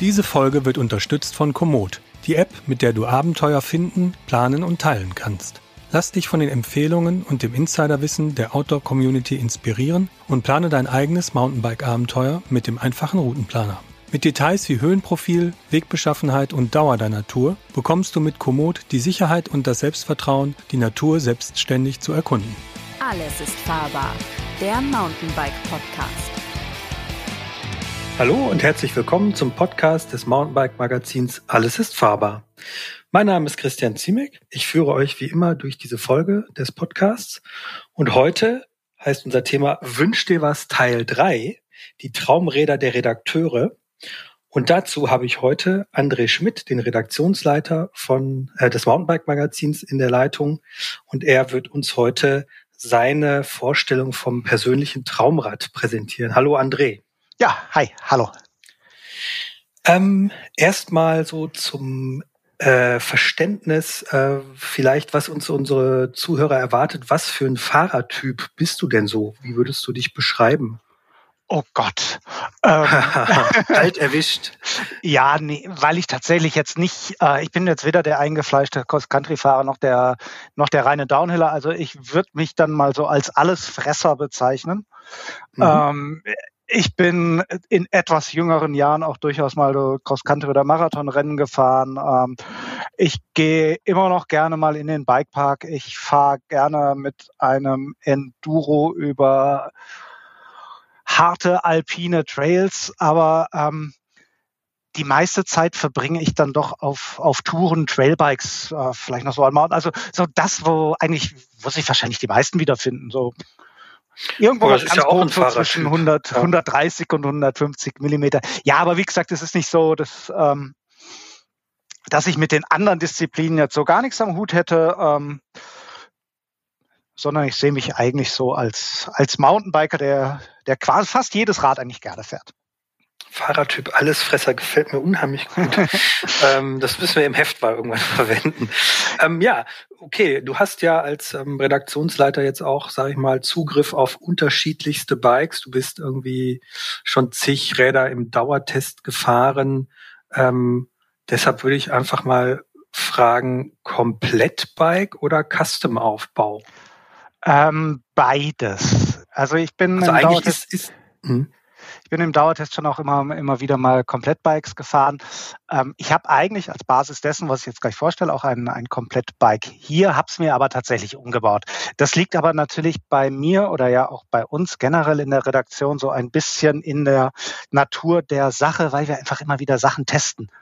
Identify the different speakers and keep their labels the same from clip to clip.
Speaker 1: Diese Folge wird unterstützt von Komoot, die App, mit der du Abenteuer finden, planen und teilen kannst. Lass dich von den Empfehlungen und dem Insiderwissen der Outdoor-Community inspirieren und plane dein eigenes Mountainbike-Abenteuer mit dem einfachen Routenplaner. Mit Details wie Höhenprofil, Wegbeschaffenheit und Dauer deiner Tour bekommst du mit Komoot die Sicherheit und das Selbstvertrauen, die Natur selbstständig zu erkunden.
Speaker 2: Alles ist fahrbar. Der Mountainbike Podcast.
Speaker 1: Hallo und herzlich willkommen zum Podcast des Mountainbike Magazins Alles ist fahrbar. Mein Name ist Christian Ziemek. Ich führe euch wie immer durch diese Folge des Podcasts. Und heute heißt unser Thema Wünsch dir was Teil 3, die Traumräder der Redakteure. Und dazu habe ich heute André Schmidt, den Redaktionsleiter von äh, des Mountainbike Magazins in der Leitung. Und er wird uns heute seine Vorstellung vom persönlichen Traumrad präsentieren. Hallo André.
Speaker 3: Ja, hi, hallo.
Speaker 1: Ähm, Erstmal so zum äh, Verständnis, äh, vielleicht was uns unsere Zuhörer erwartet. Was für ein Fahrertyp bist du denn so? Wie würdest du dich beschreiben?
Speaker 3: Oh Gott.
Speaker 1: Ähm, Alt erwischt.
Speaker 3: Ja, nee, weil ich tatsächlich jetzt nicht, äh, ich bin jetzt weder der eingefleischte Cross-Country-Fahrer noch der, noch der reine Downhiller. Also ich würde mich dann mal so als Allesfresser bezeichnen. Mhm. Ähm, ich bin in etwas jüngeren Jahren auch durchaus mal Cross-Country oder Marathonrennen gefahren. Ähm, ich gehe immer noch gerne mal in den Bikepark. Ich fahre gerne mit einem Enduro über harte alpine Trails, aber ähm, die meiste Zeit verbringe ich dann doch auf, auf Touren, Trailbikes, äh, vielleicht noch so an Also so das, wo eigentlich, wo sich wahrscheinlich die meisten wiederfinden. So Irgendwo was ganz ja grob so zwischen 100, ja. 130 und 150 Millimeter. Ja, aber wie gesagt, es ist nicht so, dass, ähm, dass ich mit den anderen Disziplinen jetzt so gar nichts am Hut hätte, ähm, sondern ich sehe mich eigentlich so als, als Mountainbiker, der, der quasi fast jedes Rad eigentlich gerne fährt.
Speaker 1: Fahrertyp Allesfresser gefällt mir unheimlich gut. ähm, das müssen wir im Heft mal irgendwann verwenden. Ähm, ja, okay, du hast ja als ähm, Redaktionsleiter jetzt auch, sage ich mal, Zugriff auf unterschiedlichste Bikes. Du bist irgendwie schon zig Räder im Dauertest gefahren. Ähm, deshalb würde ich einfach mal fragen, Komplettbike oder Custom-Aufbau?
Speaker 3: Ähm, beides. Also ich bin
Speaker 1: also eigentlich ist, ist
Speaker 3: hm? Ich bin im Dauertest schon auch immer, immer wieder mal Komplettbikes gefahren. Ähm, ich habe eigentlich als Basis dessen, was ich jetzt gleich vorstelle, auch ein, ein Komplettbike hier, habe es mir aber tatsächlich umgebaut. Das liegt aber natürlich bei mir oder ja auch bei uns generell in der Redaktion so ein bisschen in der Natur der Sache, weil wir einfach immer wieder Sachen testen.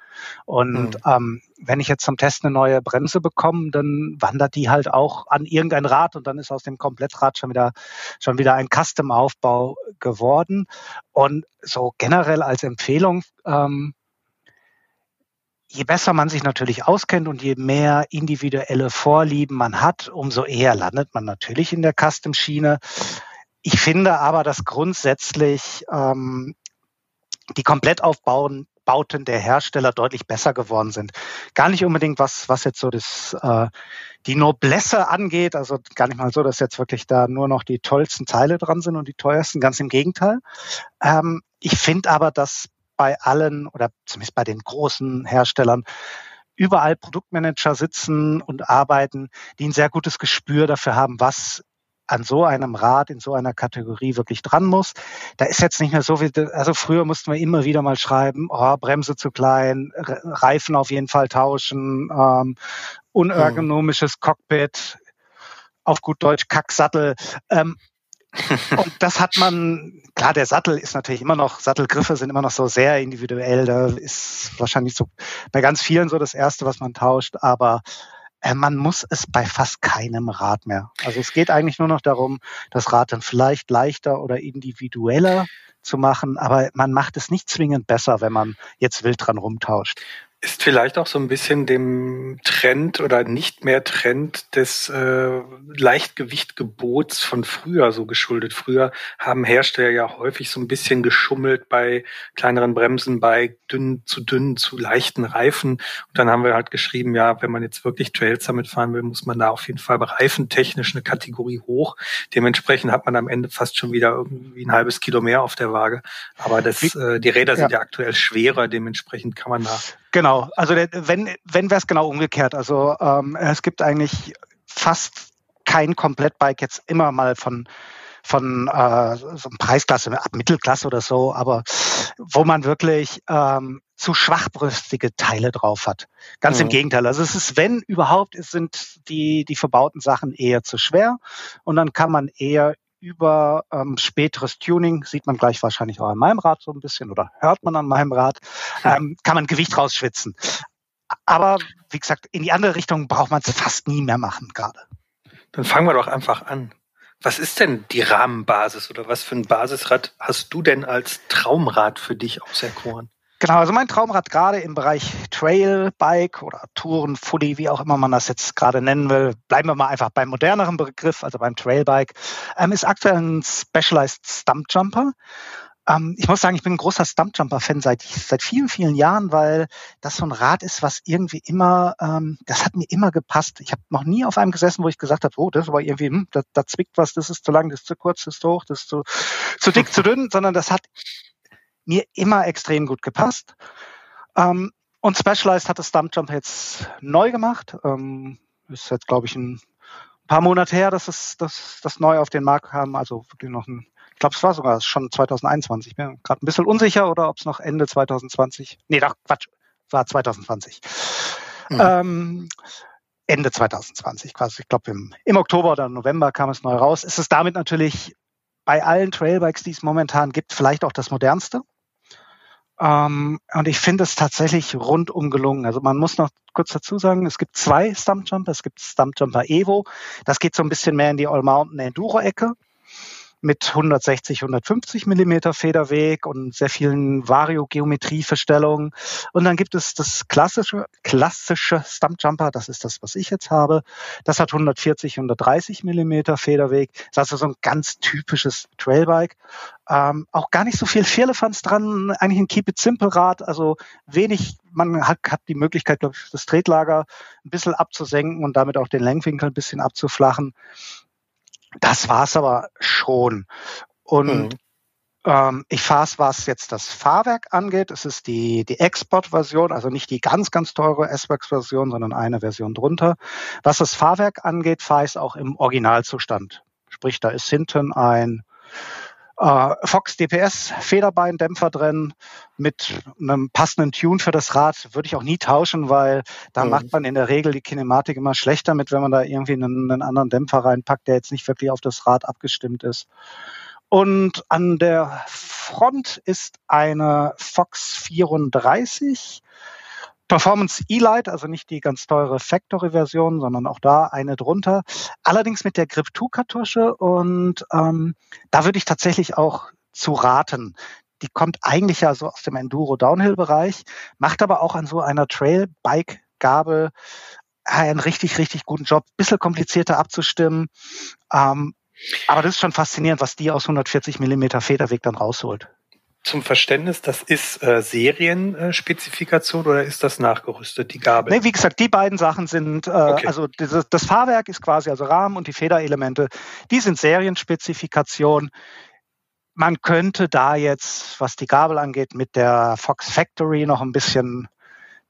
Speaker 3: Und mhm. ähm, wenn ich jetzt zum Test eine neue Bremse bekomme, dann wandert die halt auch an irgendein Rad und dann ist aus dem Komplettrad schon wieder, schon wieder ein Custom-Aufbau geworden. Und so generell als Empfehlung, ähm, je besser man sich natürlich auskennt und je mehr individuelle Vorlieben man hat, umso eher landet man natürlich in der Custom-Schiene. Ich finde aber, dass grundsätzlich ähm, die Komplettaufbauen Bauten der Hersteller deutlich besser geworden sind. Gar nicht unbedingt was, was jetzt so das, äh, die Noblesse angeht, also gar nicht mal so, dass jetzt wirklich da nur noch die tollsten Teile dran sind und die teuersten, ganz im Gegenteil. Ähm, ich finde aber, dass bei allen oder zumindest bei den großen Herstellern überall Produktmanager sitzen und arbeiten, die ein sehr gutes Gespür dafür haben, was an so einem Rad in so einer Kategorie wirklich dran muss. Da ist jetzt nicht mehr so viel, also früher mussten wir immer wieder mal schreiben, oh, Bremse zu klein, Reifen auf jeden Fall tauschen, ähm, unergonomisches Cockpit, auf gut Deutsch Kacksattel. Ähm, und das hat man, klar, der Sattel ist natürlich immer noch, Sattelgriffe sind immer noch so sehr individuell. Da ist wahrscheinlich so bei ganz vielen so das Erste, was man tauscht, aber man muss es bei fast keinem Rad mehr. Also es geht eigentlich nur noch darum, das Rad dann vielleicht leichter oder individueller zu machen, aber man macht es nicht zwingend besser, wenn man jetzt wild dran rumtauscht.
Speaker 1: Ist vielleicht auch so ein bisschen dem Trend oder nicht mehr Trend des äh, Leichtgewichtgebots von früher so geschuldet. Früher haben Hersteller ja häufig so ein bisschen geschummelt bei kleineren Bremsen, bei dünn zu dünnen, zu leichten Reifen. Und dann haben wir halt geschrieben, ja, wenn man jetzt wirklich Trails damit fahren will, muss man da auf jeden Fall reifentechnisch eine Kategorie hoch. Dementsprechend hat man am Ende fast schon wieder irgendwie ein halbes Kilo mehr auf der Waage. Aber das, äh, die Räder sind ja. ja aktuell schwerer, dementsprechend kann man da
Speaker 3: Genau, also der, wenn, wenn wäre es genau umgekehrt. Also ähm, es gibt eigentlich fast kein Komplettbike jetzt immer mal von von äh, so einem Preisklasse ab Mittelklasse oder so, aber wo man wirklich ähm, zu schwachbrüstige Teile drauf hat. Ganz mhm. im Gegenteil. Also es ist, wenn überhaupt, es sind die, die verbauten Sachen eher zu schwer und dann kann man eher über ähm, späteres Tuning, sieht man gleich wahrscheinlich auch an meinem Rad so ein bisschen oder hört man an meinem Rad, ähm, kann man Gewicht rausschwitzen. Aber wie gesagt, in die andere Richtung braucht man es fast nie mehr machen gerade.
Speaker 1: Dann fangen wir doch einfach an. Was ist denn die Rahmenbasis oder was für ein Basisrad hast du denn als Traumrad für dich auserkoren?
Speaker 3: Genau, also mein Traumrad gerade im Bereich Trailbike oder Touren, Fully, wie auch immer man das jetzt gerade nennen will, bleiben wir mal einfach beim moderneren Begriff, also beim Trailbike, ähm, ist aktuell ein Specialized Stumpjumper. Ähm, ich muss sagen, ich bin ein großer Stumpjumper-Fan seit, seit vielen, vielen Jahren, weil das so ein Rad ist, was irgendwie immer, ähm, das hat mir immer gepasst. Ich habe noch nie auf einem gesessen, wo ich gesagt habe, oh, das war irgendwie, hm, da, da zwickt was, das ist zu lang, das ist zu kurz, das ist zu hoch, das ist zu, zu dick, zu dünn, sondern das hat mir immer extrem gut gepasst. Ähm, und Specialized hat das Stumpjump jetzt neu gemacht. Ähm, ist jetzt, glaube ich, ein paar Monate her, dass es dass das neu auf den Markt kam. Also wirklich noch ein, ich glaube, es war sogar schon 2021. Ich bin gerade ein bisschen unsicher oder ob es noch Ende 2020. Nee, doch, Quatsch, war 2020. Mhm. Ähm, Ende 2020 quasi. Ich glaube, im, im Oktober oder November kam es neu raus. Ist es damit natürlich bei allen Trailbikes, die es momentan gibt, vielleicht auch das modernste. Ähm, und ich finde es tatsächlich rundum gelungen. Also man muss noch kurz dazu sagen, es gibt zwei Stumpjumper. Es gibt Stumpjumper Evo. Das geht so ein bisschen mehr in die All-Mountain Enduro-Ecke mit 160, 150 Millimeter Federweg und sehr vielen Vario-Geometrieverstellungen. Und dann gibt es das klassische, klassische Stumpjumper, das ist das, was ich jetzt habe. Das hat 140, 130 Millimeter Federweg. Das ist also so ein ganz typisches Trailbike. Ähm, auch gar nicht so viel Firlefanz dran, eigentlich ein Keep It Simple Rad, also wenig, man hat, hat die Möglichkeit, glaube ich, das Tretlager ein bisschen abzusenken und damit auch den Lenkwinkel ein bisschen abzuflachen. Das war's aber schon. Und mhm. ähm, ich fahre es, was jetzt das Fahrwerk angeht. Es ist die, die Export-Version, also nicht die ganz, ganz teure S-Works-Version, sondern eine Version drunter. Was das Fahrwerk angeht, fahre ich es auch im Originalzustand. Sprich, da ist hinten ein äh, Fox DPS Federbeindämpfer drin mit einem passenden Tune für das Rad würde ich auch nie tauschen, weil da mhm. macht man in der Regel die Kinematik immer schlechter mit, wenn man da irgendwie einen, einen anderen Dämpfer reinpackt, der jetzt nicht wirklich auf das Rad abgestimmt ist. Und an der Front ist eine Fox 34 Performance E-Lite, also nicht die ganz teure Factory-Version, sondern auch da eine drunter. Allerdings mit der Grip 2-Kartusche und ähm, da würde ich tatsächlich auch zu raten. Die kommt eigentlich ja so aus dem Enduro-Downhill-Bereich, macht aber auch an so einer Trail-Bike-Gabel einen richtig, richtig guten Job. Bisschen komplizierter abzustimmen. Ähm, aber das ist schon faszinierend, was die aus 140 Millimeter Federweg dann rausholt
Speaker 1: zum Verständnis, das ist äh, Serienspezifikation oder ist das nachgerüstet, die Gabel?
Speaker 3: Nee, wie gesagt, die beiden Sachen sind, äh, okay. also das, das, Fahrwerk ist quasi, also Rahmen und die Federelemente, die sind Serienspezifikation. Man könnte da jetzt, was die Gabel angeht, mit der Fox Factory noch ein bisschen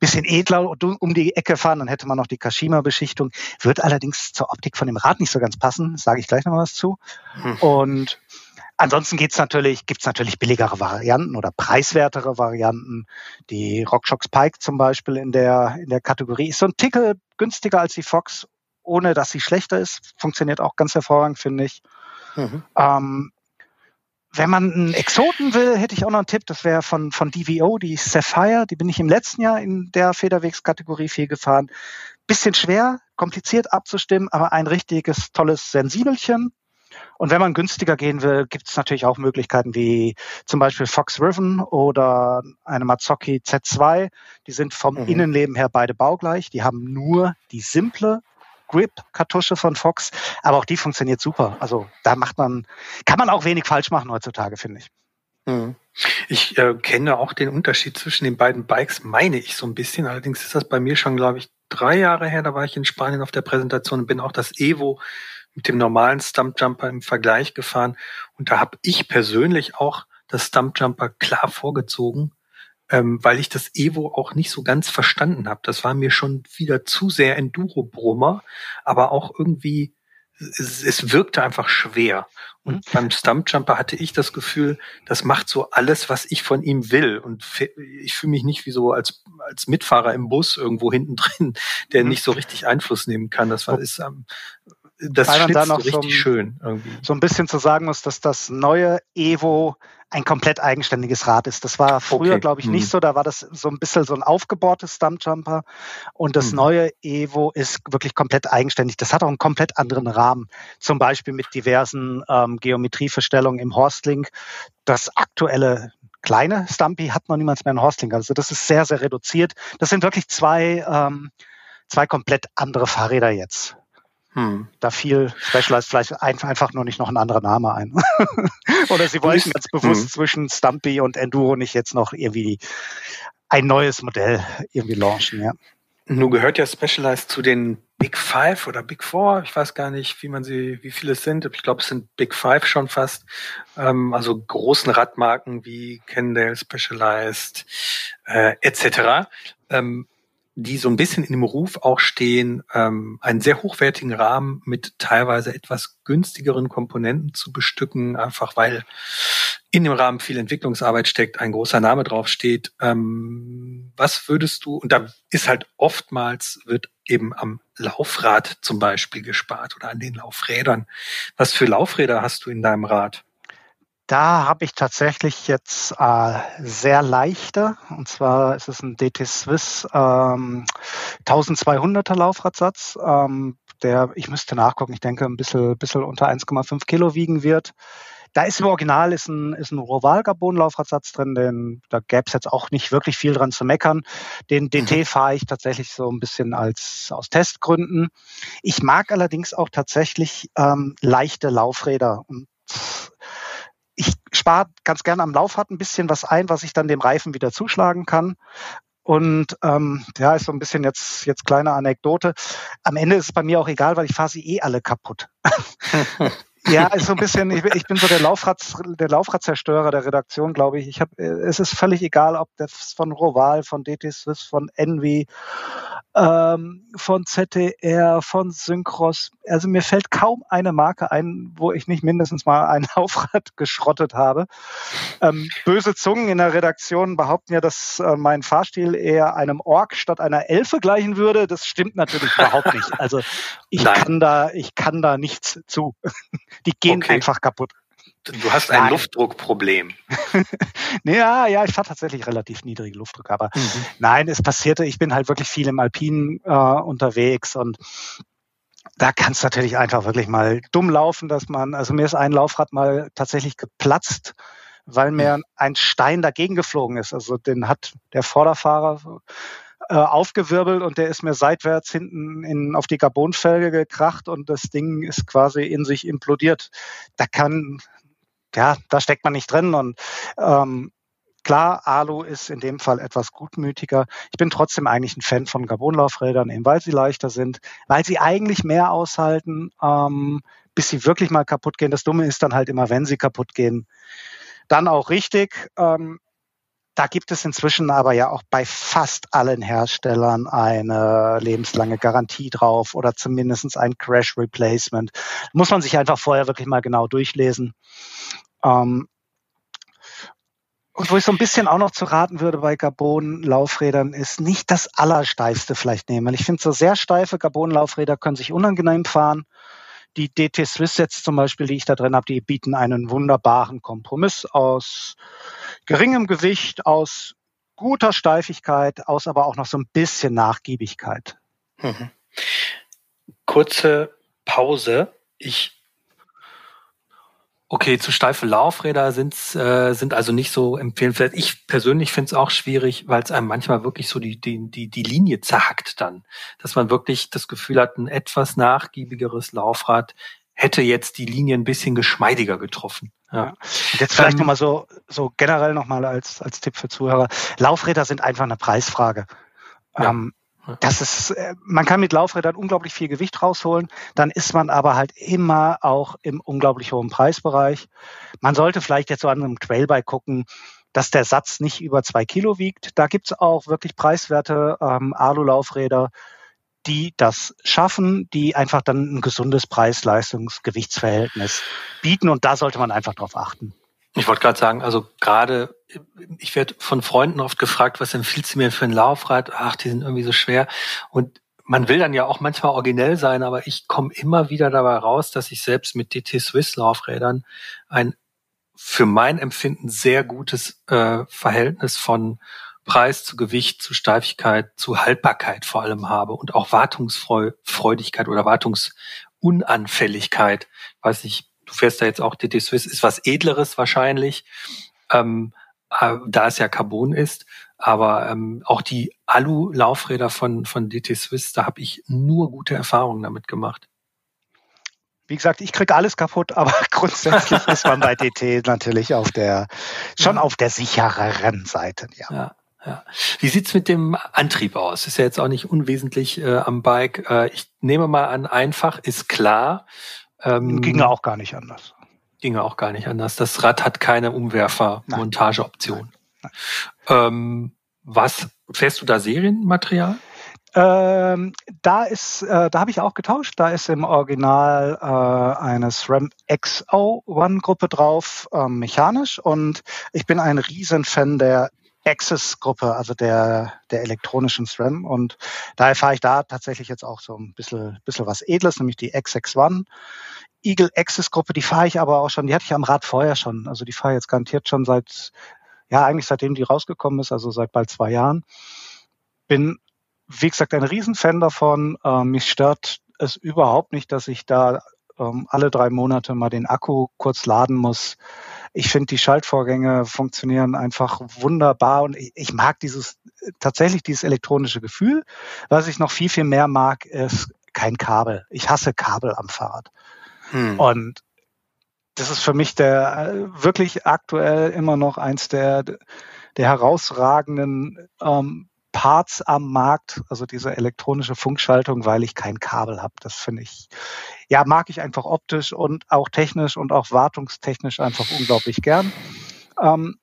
Speaker 3: bisschen edler um die Ecke fahren, dann hätte man noch die Kashima-Beschichtung. Wird allerdings zur Optik von dem Rad nicht so ganz passen, sage ich gleich noch was zu. Hm. Und Ansonsten gibt's natürlich, gibt's natürlich billigere Varianten oder preiswertere Varianten. Die RockShox Pike zum Beispiel in der, in der Kategorie ist so ein Tickel günstiger als die Fox, ohne dass sie schlechter ist. Funktioniert auch ganz hervorragend, finde ich. Mhm. Ähm, wenn man einen Exoten will, hätte ich auch noch einen Tipp. Das wäre von, von DVO, die Sapphire. Die bin ich im letzten Jahr in der Federwegskategorie viel gefahren. Bisschen schwer, kompliziert abzustimmen, aber ein richtiges, tolles Sensibelchen Und wenn man günstiger gehen will, gibt es natürlich auch Möglichkeiten wie zum Beispiel Fox Riven oder eine Mazzocchi Z2. Die sind vom mhm. Innenleben her beide baugleich. Die haben nur die simple Grip-Kartusche von Fox, aber auch die funktioniert super. Also da macht man, kann man auch wenig falsch machen heutzutage, finde ich.
Speaker 1: Mhm. Ich äh, kenne auch den Unterschied zwischen den beiden Bikes, meine ich so ein bisschen. Allerdings ist das bei mir schon, glaube ich, drei Jahre her. Da war ich in Spanien auf der Präsentation und bin auch das Evo mit dem normalen Stumpjumper im Vergleich gefahren. Und da habe ich persönlich auch das Stumpjumper klar vorgezogen, ähm, weil ich das Evo auch nicht so ganz verstanden habe. Das war mir schon wieder zu sehr Enduro-Brummer, aber auch irgendwie es, es wirkte einfach schwer. Und mhm. beim Stumpjumper hatte ich das Gefühl, das macht so alles, was ich von ihm will. Und ich fühle mich nicht wie so als, als Mitfahrer im Bus irgendwo hinten drin, der mhm. nicht so richtig Einfluss nehmen kann. Das war, ist, ähm, das
Speaker 3: Weil man da noch so, schön irgendwie. so ein bisschen zu sagen muss, dass das neue Evo ein komplett eigenständiges Rad ist. Das war früher, okay. glaube ich, nicht hm. so. Da war das so ein bisschen so ein aufgebohrtes Stumpjumper. Und das hm. neue Evo ist wirklich komplett eigenständig. Das hat auch einen komplett anderen Rahmen. Zum Beispiel mit diversen ähm, Geometrieverstellungen im Horstlink. Das aktuelle kleine Stumpy hat noch niemals mehr einen Horstlink. Also das ist sehr, sehr reduziert. Das sind wirklich zwei, ähm, zwei komplett andere Fahrräder jetzt. Hm. Da fiel Specialized vielleicht einfach nur nicht noch ein anderer Name ein. Oder sie wollten ganz bewusst hm. zwischen Stumpy und Enduro nicht jetzt noch irgendwie ein neues Modell irgendwie launchen, ja.
Speaker 1: Nun gehört ja Specialized zu den Big Five oder Big Four. Ich weiß gar nicht, wie man sie, wie viele es sind. Ich glaube, es sind Big Five schon fast. Ähm, also großen Radmarken wie Kendall, Specialized äh, etc. Ähm, die so ein bisschen in dem Ruf auch stehen, ähm, einen sehr hochwertigen Rahmen mit teilweise etwas günstigeren Komponenten zu bestücken, einfach weil in dem Rahmen viel Entwicklungsarbeit steckt, ein großer Name draufsteht. Ähm, was würdest du, und da ist halt oftmals, wird eben am Laufrad zum Beispiel gespart oder an den Laufrädern. Was für Laufräder hast du in deinem Rad?
Speaker 3: Da habe ich tatsächlich jetzt äh, sehr leichte, und zwar ist es ein DT Swiss ähm, 1200er Laufradsatz, ähm, der, ich müsste nachgucken, ich denke ein bisschen, bisschen unter 1,5 Kilo wiegen wird. Da ist im Original ist ein, ist ein Roval-Carbon-Laufradsatz drin, den, da gäbe es jetzt auch nicht wirklich viel dran zu meckern. Den DT mhm. fahre ich tatsächlich so ein bisschen als aus Testgründen. Ich mag allerdings auch tatsächlich ähm, leichte Laufräder. Und spare ganz gerne am Laufrad ein bisschen was ein, was ich dann dem Reifen wieder zuschlagen kann. Und ähm, ja, ist so ein bisschen jetzt, jetzt kleine Anekdote. Am Ende ist es bei mir auch egal, weil ich fahre sie eh alle kaputt. Ja, ist so ein bisschen, ich, ich bin so der, Laufrad, der Laufradzerstörer der Redaktion, glaube ich. Ich hab, es ist völlig egal, ob das von Roval, von DT Swiss, von Envy, ähm, von ZDR, von Synchros. Also mir fällt kaum eine Marke ein, wo ich nicht mindestens mal ein Laufrad geschrottet habe. Ähm, böse Zungen in der Redaktion behaupten ja, dass äh, mein Fahrstil eher einem Ork statt einer Elfe gleichen würde. Das stimmt natürlich überhaupt nicht. Also ich Nein. kann da, ich kann da nichts zu. Die gehen okay. einfach kaputt.
Speaker 1: Du hast ein Nein. Luftdruckproblem.
Speaker 3: ja, ja, ich fahre tatsächlich relativ niedrige Luftdruck, aber mhm. nein, es passierte, ich bin halt wirklich viel im Alpinen äh, unterwegs und da kann es natürlich einfach wirklich mal dumm laufen, dass man, also mir ist ein Laufrad mal tatsächlich geplatzt, weil mir mhm. ein Stein dagegen geflogen ist. Also den hat der Vorderfahrer äh, aufgewirbelt und der ist mir seitwärts hinten in, auf die Carbonfelge gekracht und das Ding ist quasi in sich implodiert. Da kann, ja, da steckt man nicht drin und ähm, Klar, Alu ist in dem Fall etwas gutmütiger. Ich bin trotzdem eigentlich ein Fan von Carbonlaufrädern, eben weil sie leichter sind, weil sie eigentlich mehr aushalten, ähm, bis sie wirklich mal kaputt gehen. Das Dumme ist dann halt immer, wenn sie kaputt gehen, dann auch richtig. Ähm, da gibt es inzwischen aber ja auch bei fast allen Herstellern eine lebenslange Garantie drauf oder zumindest ein Crash Replacement. Muss man sich einfach vorher wirklich mal genau durchlesen. Ähm, und wo ich so ein bisschen auch noch zu raten würde bei Carbon-Laufrädern ist nicht das Allersteifste vielleicht nehmen. Ich finde, so sehr steife Carbon-Laufräder können sich unangenehm fahren. Die DT Swiss Sets zum Beispiel, die ich da drin habe, die bieten einen wunderbaren Kompromiss aus geringem Gewicht, aus guter Steifigkeit, aus aber auch noch so ein bisschen Nachgiebigkeit. Mhm.
Speaker 1: Kurze Pause. Ich Okay, zu steife Laufräder sind's, äh, sind also nicht so empfehlenswert. Ich persönlich finde es auch schwierig, weil es einem manchmal wirklich so die, die, die, die Linie zerhackt dann. Dass man wirklich das Gefühl hat, ein etwas nachgiebigeres Laufrad hätte jetzt die Linie ein bisschen geschmeidiger getroffen. Ja.
Speaker 3: Und jetzt vielleicht ähm, nochmal so, so generell nochmal als, als Tipp für Zuhörer. Laufräder sind einfach eine Preisfrage. Ja. Ähm, das ist, äh, man kann mit Laufrädern unglaublich viel Gewicht rausholen, dann ist man aber halt immer auch im unglaublich hohen Preisbereich. Man sollte vielleicht jetzt so an einem Trailbike gucken, dass der Satz nicht über zwei Kilo wiegt. Da gibt's auch wirklich preiswerte ähm, Alu-Laufräder, die das schaffen, die einfach dann ein gesundes Preis-Leistungs-Gewichtsverhältnis bieten und da sollte man einfach drauf achten.
Speaker 1: Ich wollte gerade sagen, also gerade, ich werde von Freunden oft gefragt, was empfiehlst du mir für ein Laufrad? Ach, die sind irgendwie so schwer. Und man will dann ja auch manchmal originell sein, aber ich komme immer wieder dabei raus, dass ich selbst mit DT Swiss Laufrädern ein für mein Empfinden sehr gutes äh, Verhältnis von Preis zu Gewicht, zu Steifigkeit, zu Haltbarkeit vor allem habe und auch Wartungsfreudigkeit oder Wartungsunanfälligkeit. Weiß nicht, du fährst da jetzt auch DT Swiss, ist was Edleres wahrscheinlich, ähm, äh, da es ja Carbon ist. Aber ähm, auch die Alu-Laufräder von, von DT Swiss, da habe ich nur gute Erfahrungen damit gemacht.
Speaker 3: Wie gesagt, ich kriege alles kaputt, aber grundsätzlich ist man bei DT natürlich auf der schon auf der sichereren Seite. Ja.
Speaker 1: ja. Ja. Wie sieht's mit dem Antrieb aus? Ist ja jetzt auch nicht unwesentlich äh, am Bike. Äh, ich nehme mal an, einfach ist klar.
Speaker 3: Ähm, Ginge auch gar nicht anders.
Speaker 1: Ginge auch gar nicht anders. Das Rad hat keine Umwerfer-Montageoption. Ähm, was fährst du da Serienmaterial?
Speaker 3: Ähm, da ist, äh, da habe ich auch getauscht. Da ist im Original äh, eine SRAM XO One Gruppe drauf, äh, mechanisch. Und ich bin ein Riesenfan der Access-Gruppe, also der, der elektronischen SRAM. Und daher fahre ich da tatsächlich jetzt auch so ein bisschen, bisschen was Edles, nämlich die XX1. Eagle Access-Gruppe, die fahre ich aber auch schon, die hatte ich am Rad vorher schon. Also die fahre ich jetzt garantiert schon seit, ja, eigentlich seitdem die rausgekommen ist, also seit bald zwei Jahren. Bin, wie gesagt, ein Riesenfan davon. Ähm, mich stört es überhaupt nicht, dass ich da ähm, alle drei Monate mal den Akku kurz laden muss. Ich finde, die Schaltvorgänge funktionieren einfach wunderbar und ich, ich mag dieses, tatsächlich dieses elektronische Gefühl. Was ich noch viel, viel mehr mag, ist kein Kabel. Ich hasse Kabel am Fahrrad. Hm. Und das ist für mich der wirklich aktuell immer noch eins der, der herausragenden ähm, Parts am Markt, also diese elektronische Funkschaltung, weil ich kein Kabel habe. Das finde ich, ja, mag ich einfach optisch und auch technisch und auch wartungstechnisch einfach unglaublich gern. Ähm,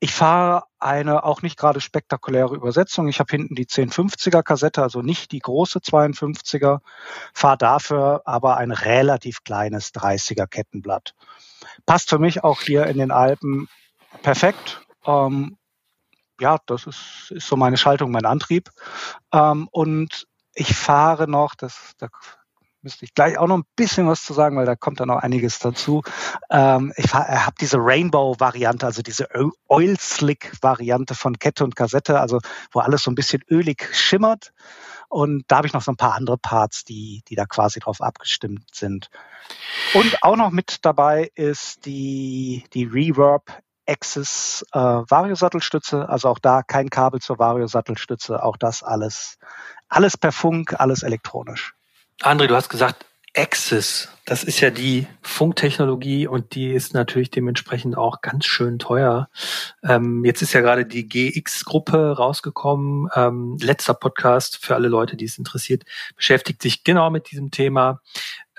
Speaker 3: ich fahre eine auch nicht gerade spektakuläre Übersetzung. Ich habe hinten die 1050er Kassette, also nicht die große 52er, fahre dafür aber ein relativ kleines 30er Kettenblatt. Passt für mich auch hier in den Alpen perfekt. Ähm, ja, das ist, ist so meine Schaltung, mein Antrieb. Ähm, und ich fahre noch, das, da müsste ich gleich auch noch ein bisschen was zu sagen, weil da kommt dann noch einiges dazu. Ähm, ich äh, habe diese Rainbow-Variante, also diese Oil-Slick-Variante von Kette und Kassette, also wo alles so ein bisschen ölig schimmert. Und da habe ich noch so ein paar andere Parts, die, die da quasi drauf abgestimmt sind. Und auch noch mit dabei ist die, die Reverb Access äh, Vario-Sattelstütze, also auch da kein Kabel zur Vario-Sattelstütze, auch das alles, alles per Funk, alles elektronisch.
Speaker 1: André, du hast gesagt Access, das ist ja die Funktechnologie und die ist natürlich dementsprechend auch ganz schön teuer. Ähm, jetzt ist ja gerade die GX-Gruppe rausgekommen. Ähm, letzter Podcast für alle Leute, die es interessiert, beschäftigt sich genau mit diesem Thema.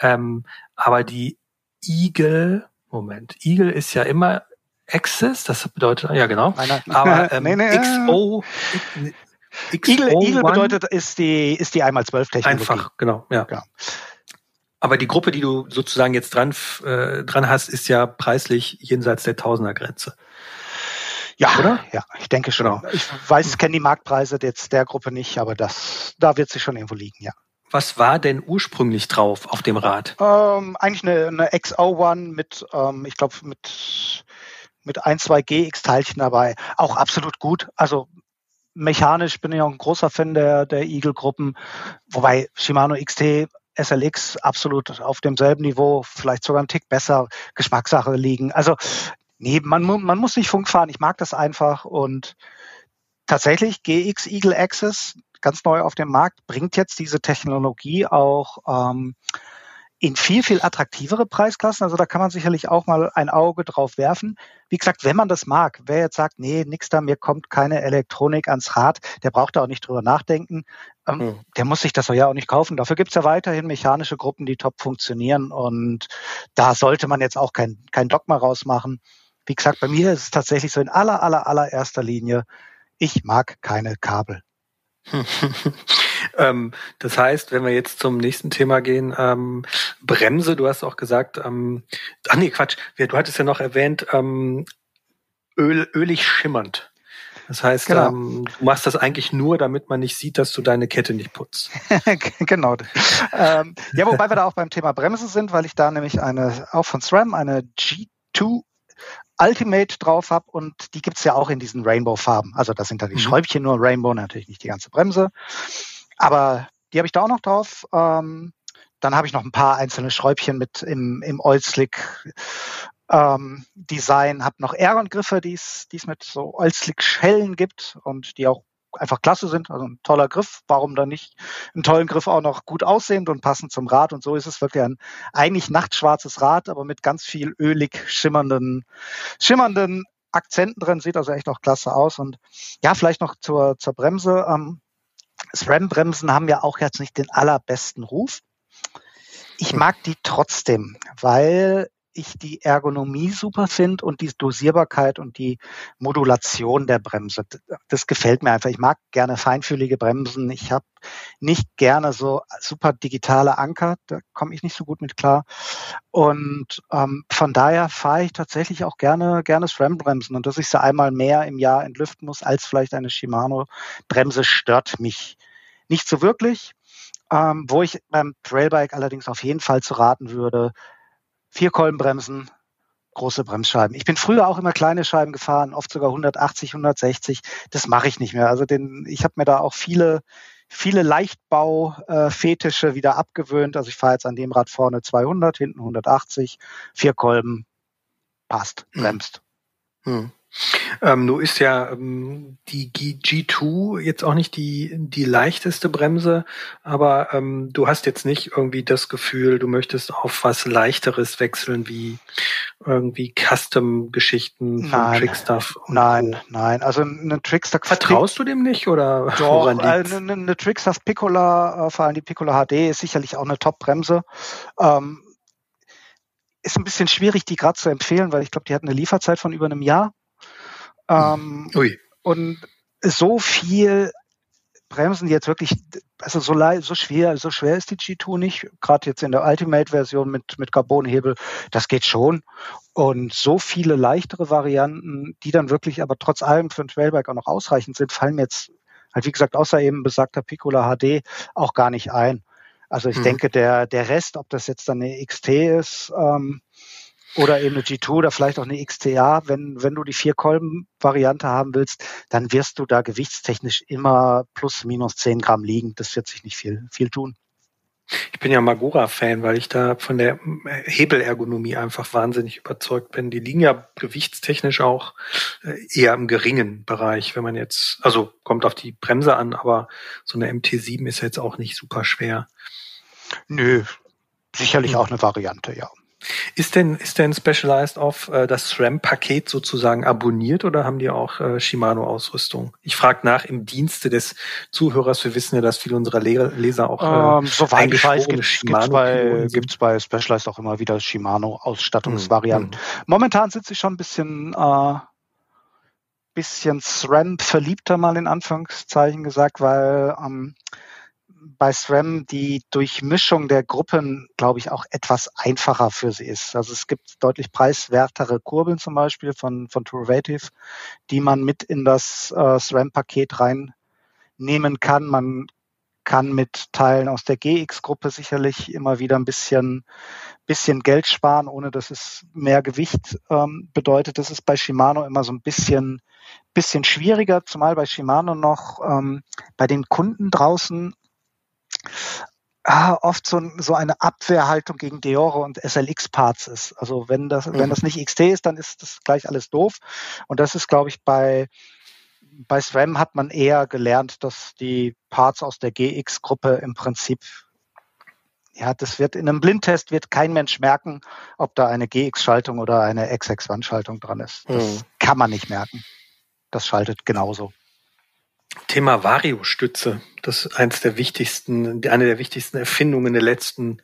Speaker 1: Ähm, aber die Eagle, Moment, Eagle ist ja immer Access, das bedeutet, ja genau. Aber ähm, nee, nee, XO,
Speaker 3: XO Eagle, Eagle bedeutet, ist die, ist die einmal zwölf Technologie.
Speaker 1: Einfach, genau, ja. genau. Aber die Gruppe, die du sozusagen jetzt dran, äh, dran hast, ist ja preislich jenseits der Tausendergrenze.
Speaker 3: Ja, oder? Ja, ich denke schon. Genau. Ich weiß, kenne die Marktpreise jetzt der Gruppe nicht, aber das, da wird sie schon irgendwo liegen, ja.
Speaker 1: Was war denn ursprünglich drauf auf dem Rad?
Speaker 3: Ähm, eigentlich eine, eine XO1 mit, ähm, ich glaube, mit mit ein, zwei GX-Teilchen dabei. Auch absolut gut. Also mechanisch bin ich auch ein großer Fan der, der Eagle-Gruppen. Wobei Shimano XT SLX absolut auf demselben Niveau, vielleicht sogar einen Tick besser, Geschmackssache liegen. Also nee, man, man muss nicht Funk fahren. Ich mag das einfach und tatsächlich GX Eagle Access, ganz neu auf dem Markt, bringt jetzt diese Technologie auch ähm, in viel, viel attraktivere Preisklassen. Also da kann man sicherlich auch mal ein Auge drauf werfen. Wie gesagt, wenn man das mag, wer jetzt sagt, nee, nix da, mir kommt keine Elektronik ans Rad, der braucht da auch nicht drüber nachdenken. Ähm, mhm. Der muss sich das ja auch nicht kaufen. Dafür gibt's ja weiterhin mechanische Gruppen, die top funktionieren. Und da sollte man jetzt auch kein, kein Dogma rausmachen. Wie gesagt, bei mir ist es tatsächlich so in aller, aller, allererster Linie, ich mag keine Kabel.
Speaker 1: ähm, das heißt, wenn wir jetzt zum nächsten Thema gehen, ähm, Bremse, du hast auch gesagt, ähm, ach nee, Quatsch, du hattest ja noch erwähnt, ähm, Öl, ölig schimmernd. Das heißt, genau. ähm, du machst das eigentlich nur, damit man nicht sieht, dass du deine Kette nicht putzt.
Speaker 3: genau. ähm, ja, wobei wir da auch beim Thema Bremse sind, weil ich da nämlich eine, auch von SRAM, eine G2 Ultimate drauf habe und die gibt's ja auch in diesen Rainbow-Farben. Also das sind da die mhm. Schräubchen nur Rainbow, natürlich nicht die ganze Bremse. Aber die habe ich da auch noch drauf. Ähm, dann habe ich noch ein paar einzelne Schräubchen mit im, im Oil-Slick ähm, Design, habe noch Aeron-Griffe, die es mit so Oil-Slick-Schellen gibt und die auch einfach klasse sind. Also ein toller Griff. Warum dann nicht einen tollen Griff auch noch gut aussehend und passend zum Rad? Und so ist es wirklich ein eigentlich nachtschwarzes Rad, aber mit ganz viel ölig schimmernden, schimmernden Akzenten drin. Sieht also echt auch klasse aus. Und ja, vielleicht noch zur, zur Bremse. Ähm, SRAM-Bremsen haben ja auch jetzt nicht den allerbesten Ruf. Ich mag die trotzdem, weil ich die Ergonomie super finde und die Dosierbarkeit und die Modulation der Bremse. Das gefällt mir einfach. Ich mag gerne feinfühlige Bremsen. Ich habe nicht gerne so super digitale Anker. Da komme ich nicht so gut mit klar. Und ähm, von daher fahre ich tatsächlich auch gerne gerne SRAM-Bremsen. Und dass ich sie einmal mehr im Jahr entlüften muss als vielleicht eine Shimano-Bremse stört mich nicht so wirklich. Ähm, wo ich beim Trailbike allerdings auf jeden Fall zu raten würde, vier Kolbenbremsen, große Bremsscheiben. Ich bin früher auch immer kleine Scheiben gefahren, oft sogar 180, 160. Das mache ich nicht mehr. Also den, ich habe mir da auch viele, viele Leichtbau-Fetische äh, wieder abgewöhnt. Also ich fahre jetzt an dem Rad vorne 200, hinten 180, vier Kolben, passt, hm. bremst.
Speaker 1: Hm. Ähm, nur ist ja ähm, die G2 jetzt auch nicht die, die leichteste Bremse, aber ähm, du hast jetzt nicht irgendwie das Gefühl, du möchtest auf was leichteres wechseln, wie irgendwie Custom-Geschichten von Trickstuff.
Speaker 3: nein, nein, also eine Trickstuff.
Speaker 1: Vertraust du dem nicht oder?
Speaker 3: Doch, äh, eine, eine Trickstuff Piccola, äh, vor allem die Piccola HD, ist sicherlich auch eine Top-Bremse. Ähm, ist ein bisschen schwierig, die gerade zu empfehlen, weil ich glaube, die hat eine Lieferzeit von über einem Jahr. Ähm, Ui. Und so viel Bremsen, jetzt wirklich, also so, so schwer, so schwer ist die G2 nicht, gerade jetzt in der Ultimate-Version mit, mit Carbonhebel, das geht schon. Und so viele leichtere Varianten, die dann wirklich aber trotz allem für ein Trailbike auch noch ausreichend sind, fallen mir jetzt halt wie gesagt, außer eben besagter Piccola HD auch gar nicht ein. Also ich hm. denke, der, der Rest, ob das jetzt dann eine XT ist, ähm, oder eben eine G2 oder vielleicht auch eine XTA. Wenn, wenn du die Vier-Kolben-Variante haben willst, dann wirst du da gewichtstechnisch immer plus minus 10 Gramm liegen. Das wird sich nicht viel, viel tun.
Speaker 1: Ich bin ja Magura-Fan, weil ich da von der Hebelergonomie einfach wahnsinnig überzeugt bin. Die liegen ja gewichtstechnisch auch äh, eher im geringen Bereich, wenn man jetzt, also kommt auf die Bremse an, aber so eine MT7 ist jetzt auch nicht super schwer.
Speaker 3: Nö, sicherlich hm. auch eine Variante, ja.
Speaker 1: Ist denn, ist denn Specialized auf äh, das SRAM-Paket sozusagen abonniert oder haben die auch äh, Shimano-Ausrüstung? Ich frage nach im Dienste des Zuhörers. Wir wissen ja, dass viele unserer Leser auch
Speaker 3: äh, ähm, soweit ich weiß, gibt es bei, gibt's bei Specialized auch immer wieder Shimano-Ausstattungsvarianten. Mhm. Momentan sind sie schon ein bisschen äh, bisschen SRAM verliebter mal in Anführungszeichen gesagt, weil ähm, bei SRAM die Durchmischung der Gruppen, glaube ich, auch etwas einfacher für sie ist. Also es gibt deutlich preiswertere Kurbeln zum Beispiel von, von Turvative, die man mit in das äh, SRAM-Paket reinnehmen kann. Man kann mit Teilen aus der GX-Gruppe sicherlich immer wieder ein bisschen, bisschen Geld sparen, ohne dass es mehr Gewicht ähm, bedeutet. Das ist bei Shimano immer so ein bisschen, bisschen schwieriger, zumal bei Shimano noch ähm, bei den Kunden draußen ah, oft so, so eine Abwehrhaltung gegen Deore und SLX-Parts ist. Also wenn das, mhm. wenn das nicht XT ist, dann ist das gleich alles doof. Und das ist, glaube ich, bei, bei SRAM hat man eher gelernt, dass die Parts aus der GX-Gruppe im Prinzip ja, das wird in einem Blindtest wird kein Mensch merken, ob da eine GX-Schaltung oder eine XX-Wandschaltung dran ist. Das mhm. kann man nicht merken. Das schaltet genauso.
Speaker 1: Thema Vario-Stütze. Das ist eins der wichtigsten, eine der wichtigsten Erfindungen der letzten,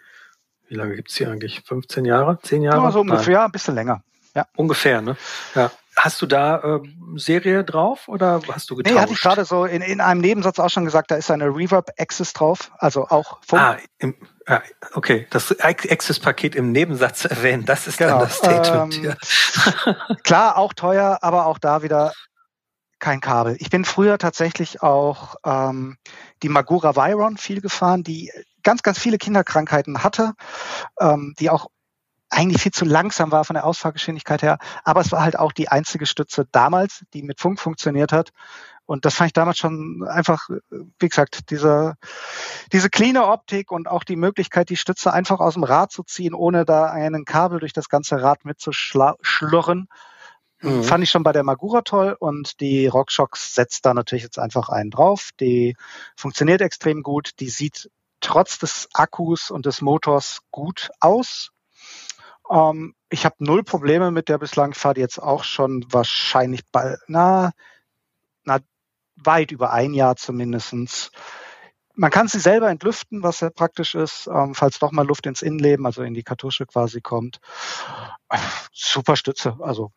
Speaker 1: wie lange gibt's die eigentlich? 15 Jahre? 10 Jahre?
Speaker 3: Ja, so ungefähr, Nein. ein bisschen länger.
Speaker 1: Ja. Ungefähr, ne? Ja. Hast du da äh, Serie drauf oder hast du getauscht?
Speaker 3: Nee, hatte ich gerade so in, in einem Nebensatz auch schon gesagt, da ist eine Reverb-Access drauf, also auch
Speaker 1: Funk. Ah, im, ja, okay, das Access-Paket im Nebensatz erwähnen, das ist genau. dann das Statement ähm,
Speaker 3: hier. klar, auch teuer, aber auch da wieder kein Kabel. Ich bin früher tatsächlich auch ähm, die Magura Viron viel gefahren, die ganz, ganz viele Kinderkrankheiten hatte, ähm, die auch eigentlich viel zu langsam war von der Ausfahrgeschwindigkeit her. Aber es war halt auch die einzige Stütze damals, die mit Funk funktioniert hat. Und das fand ich damals schon einfach, wie gesagt, diese, diese cleane Optik und auch die Möglichkeit, die Stütze einfach aus dem Rad zu ziehen, ohne da einen Kabel durch das ganze Rad mitzuschlurren. Mhm. Fand ich schon bei der Magura toll und die RockShox setzt da natürlich jetzt einfach einen drauf. Die funktioniert extrem gut. Die sieht trotz des Akkus und des Motors gut aus. Ähm, ich habe null Probleme mit der bislang. Die jetzt auch schon wahrscheinlich bald, na, na, weit über ein Jahr zumindestens. Man kann sie selber entlüften, was sehr praktisch ist, ähm, falls doch mal Luft ins Innenleben, also in die Kartusche quasi kommt. Super Stütze, also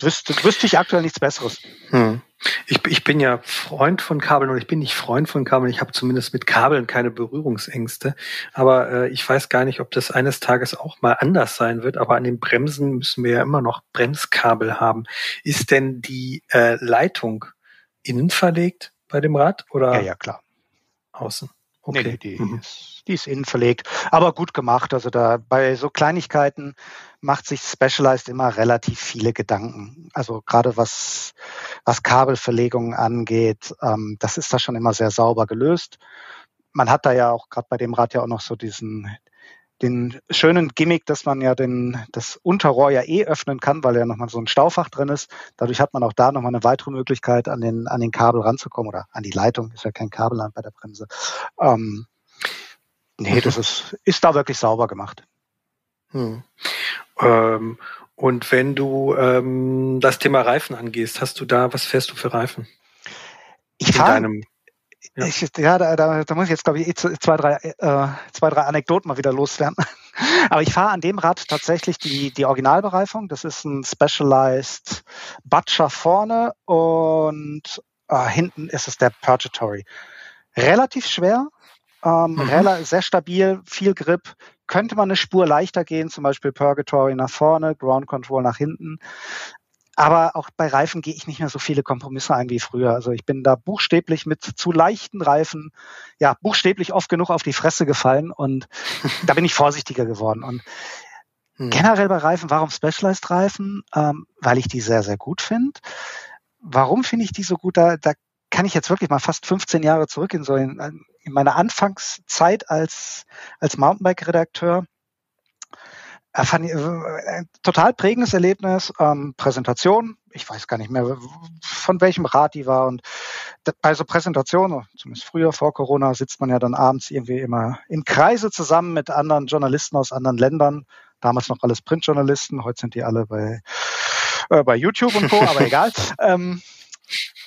Speaker 3: wüsste, wüsste ich aktuell nichts Besseres. Hm.
Speaker 1: Ich, ich bin ja Freund von Kabeln und ich bin nicht Freund von Kabeln. Ich habe zumindest mit Kabeln keine Berührungsängste. Aber äh, ich weiß gar nicht, ob das eines Tages auch mal anders sein wird. Aber an den Bremsen müssen wir ja immer noch Bremskabel haben. Ist denn die äh, Leitung innen verlegt bei dem Rad oder?
Speaker 3: Ja, ja, klar.
Speaker 1: Außen.
Speaker 3: Okay. Nee, die, mhm. ist, die ist innen verlegt, aber gut gemacht. Also da bei so Kleinigkeiten macht sich Specialized immer relativ viele Gedanken. Also gerade was, was Kabelverlegungen angeht, ähm, das ist da schon immer sehr sauber gelöst. Man hat da ja auch gerade bei dem Rad ja auch noch so diesen den schönen Gimmick, dass man ja den, das Unterrohr ja eh öffnen kann, weil ja nochmal so ein Staufach drin ist. Dadurch hat man auch da nochmal eine weitere Möglichkeit, an den, an den Kabel ranzukommen oder an die Leitung. Ist ja kein Kabel bei der Bremse. Ähm, nee, das ist, ist da wirklich sauber gemacht.
Speaker 1: Hm. Ähm, und wenn du ähm, das Thema Reifen angehst, hast du da, was fährst du für Reifen?
Speaker 3: Ich fahre ja, ich, ja da, da, da muss ich jetzt, glaube ich, eh zwei drei, äh, zwei, drei Anekdoten mal wieder loswerden. Aber ich fahre an dem Rad tatsächlich die, die Originalbereifung. Das ist ein Specialized Butcher vorne und äh, hinten ist es der Purgatory. Relativ schwer, ähm, mhm. sehr stabil, viel Grip. Könnte man eine Spur leichter gehen, zum Beispiel Purgatory nach vorne, Ground Control nach hinten. Aber auch bei Reifen gehe ich nicht mehr so viele Kompromisse ein wie früher. Also ich bin da buchstäblich mit zu leichten Reifen, ja, buchstäblich oft genug auf die Fresse gefallen und da bin ich vorsichtiger geworden. Und hm. generell bei Reifen, warum Specialized Reifen? Ähm, weil ich die sehr, sehr gut finde. Warum finde ich die so gut? Da, da kann ich jetzt wirklich mal fast 15 Jahre zurück in so in, in meine Anfangszeit als, als Mountainbike-Redakteur fand ich, äh, total prägendes Erlebnis. Ähm, Präsentation, ich weiß gar nicht mehr, von welchem Rat die war. Und bei so Präsentationen, zumindest früher vor Corona, sitzt man ja dann abends irgendwie immer in Kreise zusammen mit anderen Journalisten aus anderen Ländern. Damals noch alles Printjournalisten, heute sind die alle bei, äh, bei YouTube und Co., aber egal. Ähm,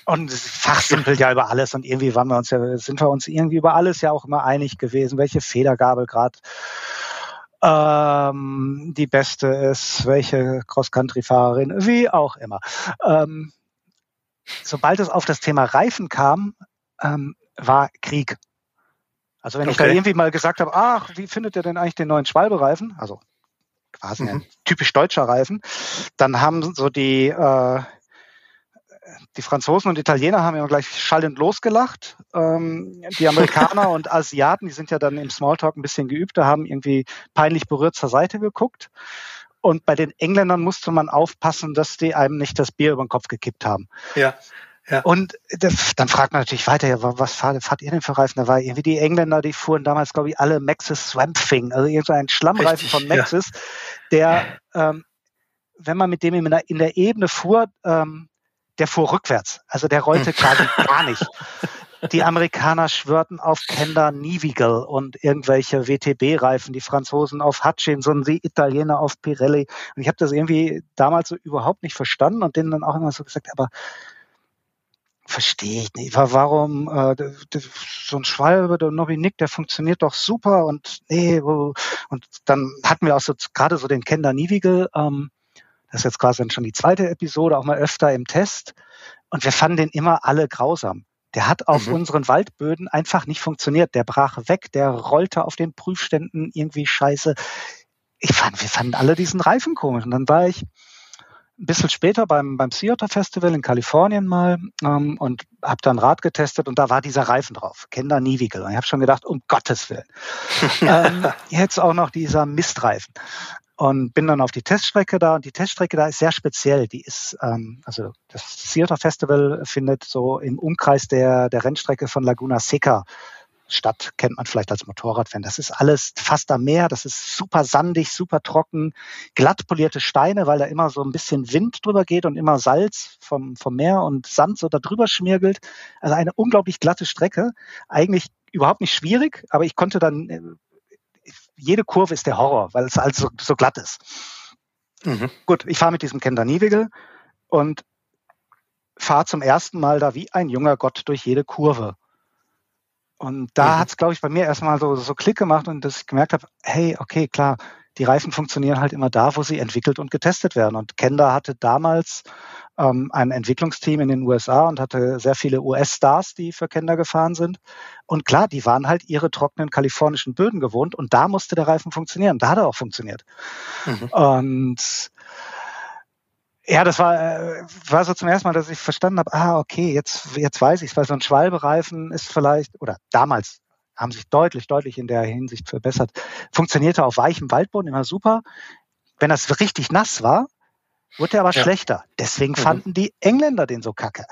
Speaker 3: und fachsimpelt ja über alles und irgendwie waren wir uns ja, sind wir uns irgendwie über alles ja auch immer einig gewesen, welche Federgabel gerade ähm, die beste ist, welche Cross-Country-Fahrerin, wie auch immer. Ähm, sobald es auf das Thema Reifen kam, ähm, war Krieg. Also wenn okay. ich da irgendwie mal gesagt habe, ach, wie findet ihr denn eigentlich den neuen Schwalbe-Reifen? Also quasi mhm. ein typisch deutscher Reifen. Dann haben so die äh, die Franzosen und Italiener haben ja gleich schallend losgelacht. Ähm, die Amerikaner und Asiaten, die sind ja dann im Smalltalk ein bisschen geübter, haben irgendwie peinlich berührt zur Seite geguckt. Und bei den Engländern musste man aufpassen, dass die einem nicht das Bier über den Kopf gekippt haben.
Speaker 1: Ja.
Speaker 3: Ja. Und dann fragt man natürlich weiter, ja, was fahrt, fahrt ihr denn für Reifen? Da war irgendwie die Engländer, die fuhren damals, glaube ich, alle Maxis Swamp Thing, also irgendein Schlammreifen Richtig, von Maxis, ja. der, ähm, wenn man mit dem in der, in der Ebene fuhr, ähm, der fuhr rückwärts. Also der rollte quasi gar nicht. Die Amerikaner schwörten auf Kenda Nivigal und irgendwelche WTB-Reifen, die Franzosen auf Hutchinson, die Italiener auf Pirelli. Und ich habe das irgendwie damals so überhaupt nicht verstanden und denen dann auch immer so gesagt, aber verstehe ich nicht. Warum äh, so ein Schwalbe, der Nobby Nick, der funktioniert doch super und nee, und dann hatten wir auch so gerade so den Kenda Nivigal, ähm, das ist jetzt quasi schon die zweite Episode, auch mal öfter im Test. Und wir fanden den immer alle grausam. Der hat auf mhm. unseren Waldböden einfach nicht funktioniert. Der brach weg, der rollte auf den Prüfständen irgendwie scheiße. Ich fand, wir fanden alle diesen Reifen komisch. Und dann war ich ein bisschen später beim, beim Seattle Festival in Kalifornien mal ähm, und habe dann Rad getestet und da war dieser Reifen drauf, Kender Nivigal. Und ich habe schon gedacht, um Gottes Willen. ähm, jetzt auch noch dieser Mistreifen und bin dann auf die Teststrecke da und die Teststrecke da ist sehr speziell. Die ist, ähm, also das Theater Festival findet so im Umkreis der, der Rennstrecke von Laguna Seca statt, kennt man vielleicht als Motorradfan. Das ist alles fast am Meer, das ist super sandig, super trocken, glatt polierte Steine, weil da immer so ein bisschen Wind drüber geht und immer Salz vom, vom Meer und Sand so da drüber schmirgelt. Also eine unglaublich glatte Strecke. Eigentlich überhaupt nicht schwierig, aber ich konnte dann äh, jede Kurve ist der Horror, weil es also so, so glatt ist. Mhm. Gut, ich fahre mit diesem Kender Niewigel und fahre zum ersten Mal da wie ein junger Gott durch jede Kurve. Und da mhm. hat es, glaube ich, bei mir erstmal so, so Klick gemacht und dass ich gemerkt habe, hey, okay, klar, die Reifen funktionieren halt immer da, wo sie entwickelt und getestet werden. Und Kenda hatte damals ähm, ein Entwicklungsteam in den USA und hatte sehr viele US-Stars, die für Kenda gefahren sind. Und klar, die waren halt ihre trockenen kalifornischen Böden gewohnt und da musste der Reifen funktionieren. Da hat er auch funktioniert. Mhm. Und ja, das war, äh, war so zum ersten Mal, dass ich verstanden habe, ah, okay, jetzt, jetzt weiß ich es, weil so ein Schwalbereifen ist vielleicht, oder damals haben sich deutlich, deutlich in der Hinsicht verbessert, funktionierte auf weichem Waldboden immer super. Wenn das richtig nass war, wurde er aber ja. schlechter. Deswegen mhm. fanden die Engländer den so kacke.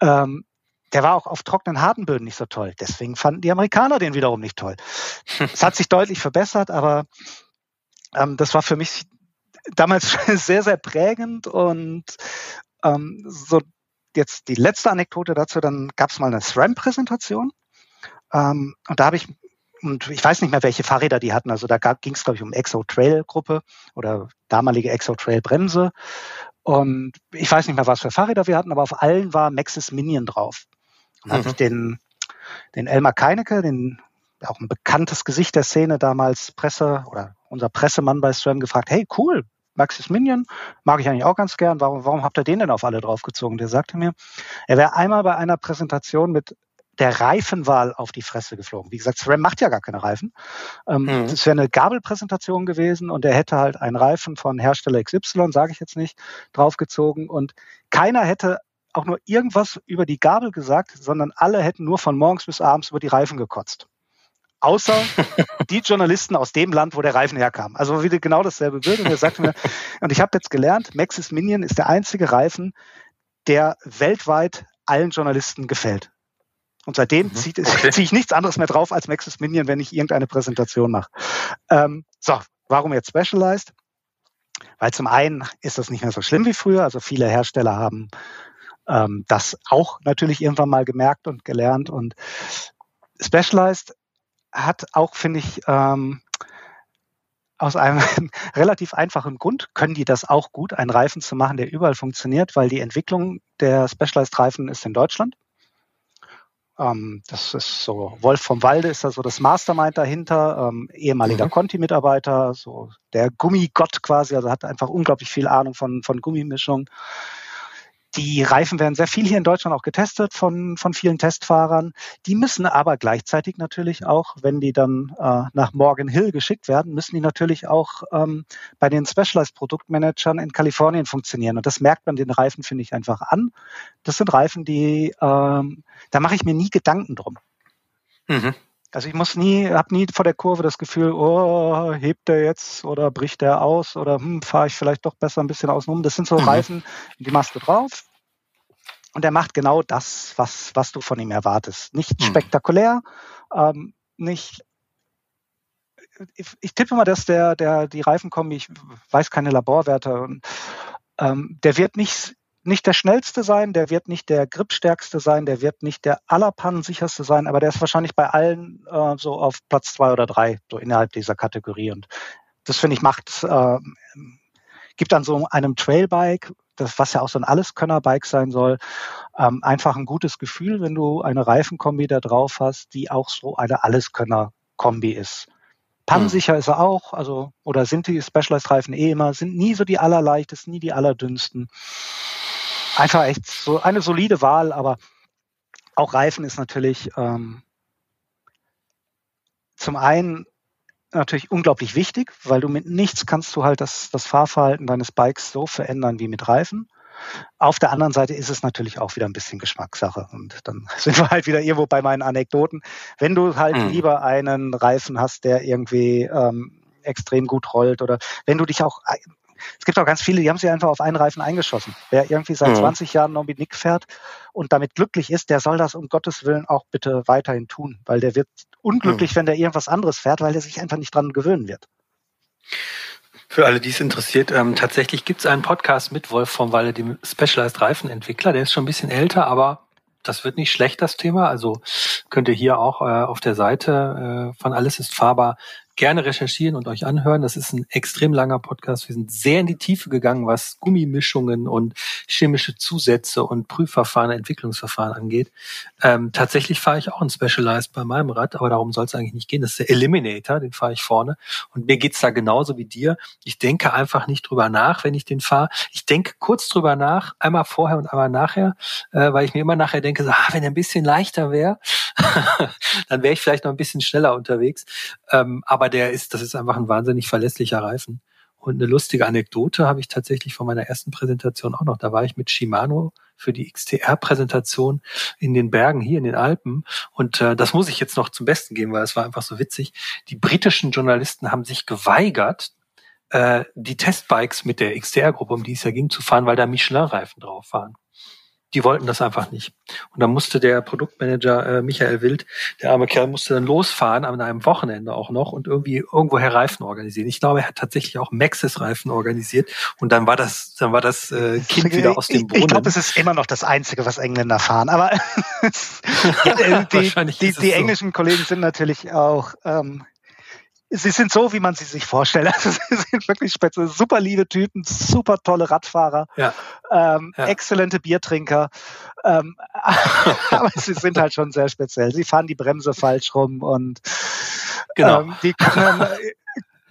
Speaker 3: Ähm, der war auch auf trockenen, harten Böden nicht so toll. Deswegen fanden die Amerikaner den wiederum nicht toll. es hat sich deutlich verbessert, aber ähm, das war für mich damals sehr, sehr prägend und ähm, so jetzt die letzte Anekdote dazu, dann gab es mal eine SRAM-Präsentation ähm, und da habe ich und ich weiß nicht mehr, welche Fahrräder die hatten. Also da ging es, glaube ich, um Exo Trail Gruppe oder damalige Exo Trail Bremse. Und ich weiß nicht mehr, was für Fahrräder wir hatten, aber auf allen war Maxis Minion drauf. Und mhm. habe ich den, den Elmar Keinecke, den auch ein bekanntes Gesicht der Szene damals Presse oder unser Pressemann bei SRAM gefragt, hey, cool, Maxis Minion, mag ich eigentlich auch ganz gern. Warum, warum habt ihr den denn auf alle draufgezogen? Der sagte mir, er wäre einmal bei einer Präsentation mit der Reifenwahl auf die Fresse geflogen. Wie gesagt, SRAM macht ja gar keine Reifen. Ähm, mhm. Das wäre eine Gabelpräsentation gewesen und er hätte halt einen Reifen von Hersteller XY, sage ich jetzt nicht, draufgezogen und keiner hätte auch nur irgendwas über die Gabel gesagt, sondern alle hätten nur von morgens bis abends über die Reifen gekotzt. Außer die Journalisten aus dem Land, wo der Reifen herkam. Also wieder genau dasselbe Bild. Und er sagte mir, und ich habe jetzt gelernt, Maxis Minion ist der einzige Reifen, der weltweit allen Journalisten gefällt. Und seitdem mhm. ziehe okay. zieh ich nichts anderes mehr drauf als Maxis Minion, wenn ich irgendeine Präsentation mache. Ähm, so, warum jetzt Specialized? Weil zum einen ist das nicht mehr so schlimm wie früher. Also viele Hersteller haben ähm, das auch natürlich irgendwann mal gemerkt und gelernt. Und Specialized hat auch, finde ich, ähm, aus einem relativ einfachen Grund können die das auch gut, einen Reifen zu machen, der überall funktioniert, weil die Entwicklung der Specialized Reifen ist in Deutschland. Ähm, das ist so, Wolf vom Walde ist da so das Mastermind dahinter, ähm, ehemaliger mhm. Conti-Mitarbeiter, so der Gummigott quasi, also hat einfach unglaublich viel Ahnung von, von Gummimischung. Die Reifen werden sehr viel hier in Deutschland auch getestet von, von vielen Testfahrern. Die müssen aber gleichzeitig natürlich auch, wenn die dann äh, nach Morgan Hill geschickt werden, müssen die natürlich auch ähm, bei den Specialized Produktmanagern in Kalifornien funktionieren. Und das merkt man den Reifen, finde ich, einfach an. Das sind Reifen, die, ähm, da mache ich mir nie Gedanken drum. Mhm. Also ich muss nie, habe nie vor der Kurve das Gefühl, oh, hebt der jetzt oder bricht der aus oder hm, fahre ich vielleicht doch besser ein bisschen außen rum. Das sind so mhm. Reifen, die machst du drauf, und er macht genau das, was, was du von ihm erwartest. Nicht hm. spektakulär, ähm, nicht ich, ich, tippe mal, dass der, der, die Reifenkombi, ich weiß keine Laborwerte, und, ähm, der wird nicht, nicht der schnellste sein, der wird nicht der gripstärkste sein, der wird nicht der allerpannensicherste sein, aber der ist wahrscheinlich bei allen äh, so auf Platz zwei oder drei, so innerhalb dieser Kategorie. Und das finde ich macht, äh, gibt an so einem Trailbike, das, was ja auch so ein Alleskönner-Bike sein soll, ähm, einfach ein gutes Gefühl, wenn du eine Reifenkombi da drauf hast, die auch so eine Alleskönner-Kombi ist. Pannensicher hm. ist er auch, also, oder sind die Specialized-Reifen eh immer, sind nie so die allerleichtesten, nie die allerdünnsten. Einfach echt so eine solide Wahl, aber auch Reifen ist natürlich ähm, zum einen natürlich unglaublich wichtig, weil du mit nichts kannst du halt das, das Fahrverhalten deines Bikes so verändern wie mit Reifen. Auf der anderen Seite ist es natürlich auch wieder ein bisschen Geschmackssache. Und dann sind wir halt wieder irgendwo bei meinen Anekdoten. Wenn du halt mhm. lieber einen Reifen hast, der irgendwie ähm, extrem gut rollt oder wenn du dich auch es gibt auch ganz viele, die haben sich einfach auf einen Reifen eingeschossen. Wer irgendwie seit mhm. 20 Jahren Nobby Nick fährt und damit glücklich ist, der soll das um Gottes Willen auch bitte weiterhin tun, weil der wird unglücklich, mhm. wenn der irgendwas anderes fährt, weil der sich einfach nicht dran gewöhnen wird.
Speaker 1: Für alle, die es interessiert, ähm, tatsächlich gibt es einen Podcast mit Wolf vom Walle, dem Specialized Reifenentwickler. Der ist schon ein bisschen älter, aber das wird nicht schlecht, das Thema. Also könnt ihr hier auch äh, auf der Seite äh, von Alles ist fahrbar gerne recherchieren und euch anhören. Das ist ein extrem langer Podcast. Wir sind sehr in die Tiefe gegangen, was Gummimischungen und chemische Zusätze und Prüfverfahren, Entwicklungsverfahren angeht. Ähm, tatsächlich fahre ich auch ein Specialized bei meinem Rad, aber darum soll es eigentlich nicht gehen. Das ist der Eliminator, den fahre ich vorne. Und mir geht's da genauso wie dir. Ich denke einfach nicht drüber nach, wenn ich den fahre. Ich denke kurz drüber nach, einmal vorher und einmal nachher, äh, weil ich mir immer nachher denke, so, ah, wenn er ein bisschen leichter wäre, dann wäre ich vielleicht noch ein bisschen schneller unterwegs. Ähm, aber der ist, das ist einfach ein wahnsinnig verlässlicher Reifen. Und eine lustige Anekdote habe ich tatsächlich von meiner ersten Präsentation auch noch. Da war ich mit Shimano für die XTR-Präsentation in den Bergen hier in den Alpen. Und äh, das muss ich jetzt noch zum Besten geben, weil es war einfach so witzig. Die britischen Journalisten haben sich geweigert, äh, die Testbikes mit der XTR-Gruppe, um die es ja ging, zu fahren, weil da Michelin-Reifen drauf waren die wollten das einfach nicht. Und dann musste der Produktmanager äh, Michael Wild, der arme Kerl, musste dann losfahren an einem Wochenende auch noch und irgendwie irgendwoher Reifen organisieren. Ich glaube, er hat tatsächlich auch Maxis Reifen organisiert und dann war das, dann war das äh, Kind wieder aus dem Brunnen.
Speaker 3: Ich glaube, es ist immer noch das Einzige, was Engländer fahren. Aber die, die, die, die englischen so. Kollegen sind natürlich auch ähm, sie sind so, wie man sie sich vorstellt. Also sie sind wirklich speziell, super liebe Typen, super tolle Radfahrer, ja. Ähm, ja. exzellente Biertrinker. Ähm, aber sie sind halt schon sehr speziell. Sie fahren die Bremse falsch rum und genau. ähm, die können,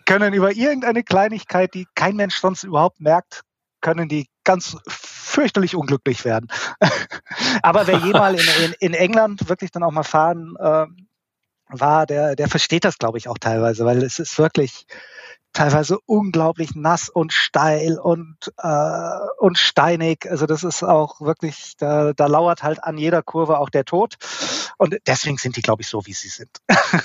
Speaker 3: können über irgendeine Kleinigkeit, die kein Mensch sonst überhaupt merkt, können die ganz fürchterlich unglücklich werden. aber wer jemals in, in, in, England wirklich dann auch mal fahren äh, war, der, der versteht das, glaube ich, auch teilweise, weil es ist wirklich teilweise unglaublich nass und steil und, äh, und steinig. Also das ist auch wirklich, da, da lauert halt an jeder Kurve auch der Tod. Und deswegen sind die, glaube ich, so, wie sie sind.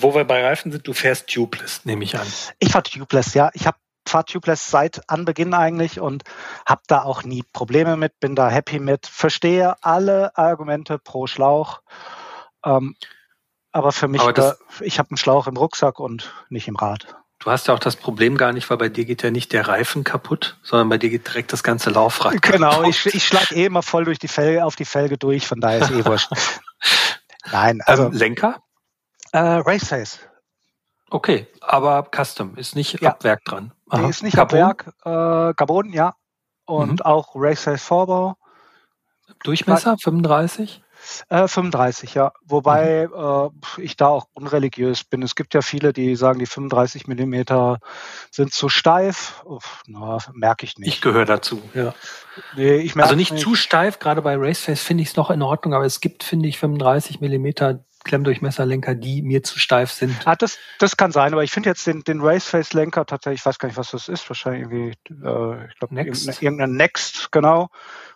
Speaker 1: Wo wir bei Reifen sind, du fährst Tubeless, nehme ich an.
Speaker 3: Ich fahre Tubeless, ja. Ich habe fahre Tubeless seit Anbeginn eigentlich und habe da auch nie Probleme mit, bin da happy mit, verstehe alle Argumente pro Schlauch. Ähm, aber für mich, Aber das, ich habe einen Schlauch im Rucksack und nicht im Rad.
Speaker 1: Du hast ja auch das Problem gar nicht, weil bei dir geht ja nicht der Reifen kaputt, sondern bei dir geht direkt das ganze Laufrad
Speaker 3: kaputt. Genau, ich, ich schlage eh immer voll durch die Felge, auf die Felge durch, von daher ist eh wurscht.
Speaker 1: Nein, also. Ähm, Lenker?
Speaker 3: Äh, Raceface.
Speaker 1: Okay, aber Custom ist nicht ja. ab Werk dran.
Speaker 3: Aha. Die ist nicht Carbon? ab Werk. Äh, Carbon, ja. Und mhm. auch Raceface Vorbau.
Speaker 1: Durchmesser 35?
Speaker 3: Äh, 35, ja. Wobei mhm. äh, ich da auch unreligiös bin. Es gibt ja viele, die sagen, die 35 Millimeter sind zu steif. Uff, na, merke ich nicht.
Speaker 1: Ich gehöre dazu, ja. Nee, ich also nicht, nicht, zu steif, gerade bei Raceface finde ich es noch in Ordnung, aber es gibt, finde ich, 35 Millimeter Klemmdurchmesserlenker, die mir zu steif sind.
Speaker 3: Ah, das, das kann sein, aber ich finde jetzt den, den Raceface-Lenker tatsächlich, ich weiß gar nicht, was das ist, wahrscheinlich irgendwie, äh, ich glaube, Next. irgendein Next, genau.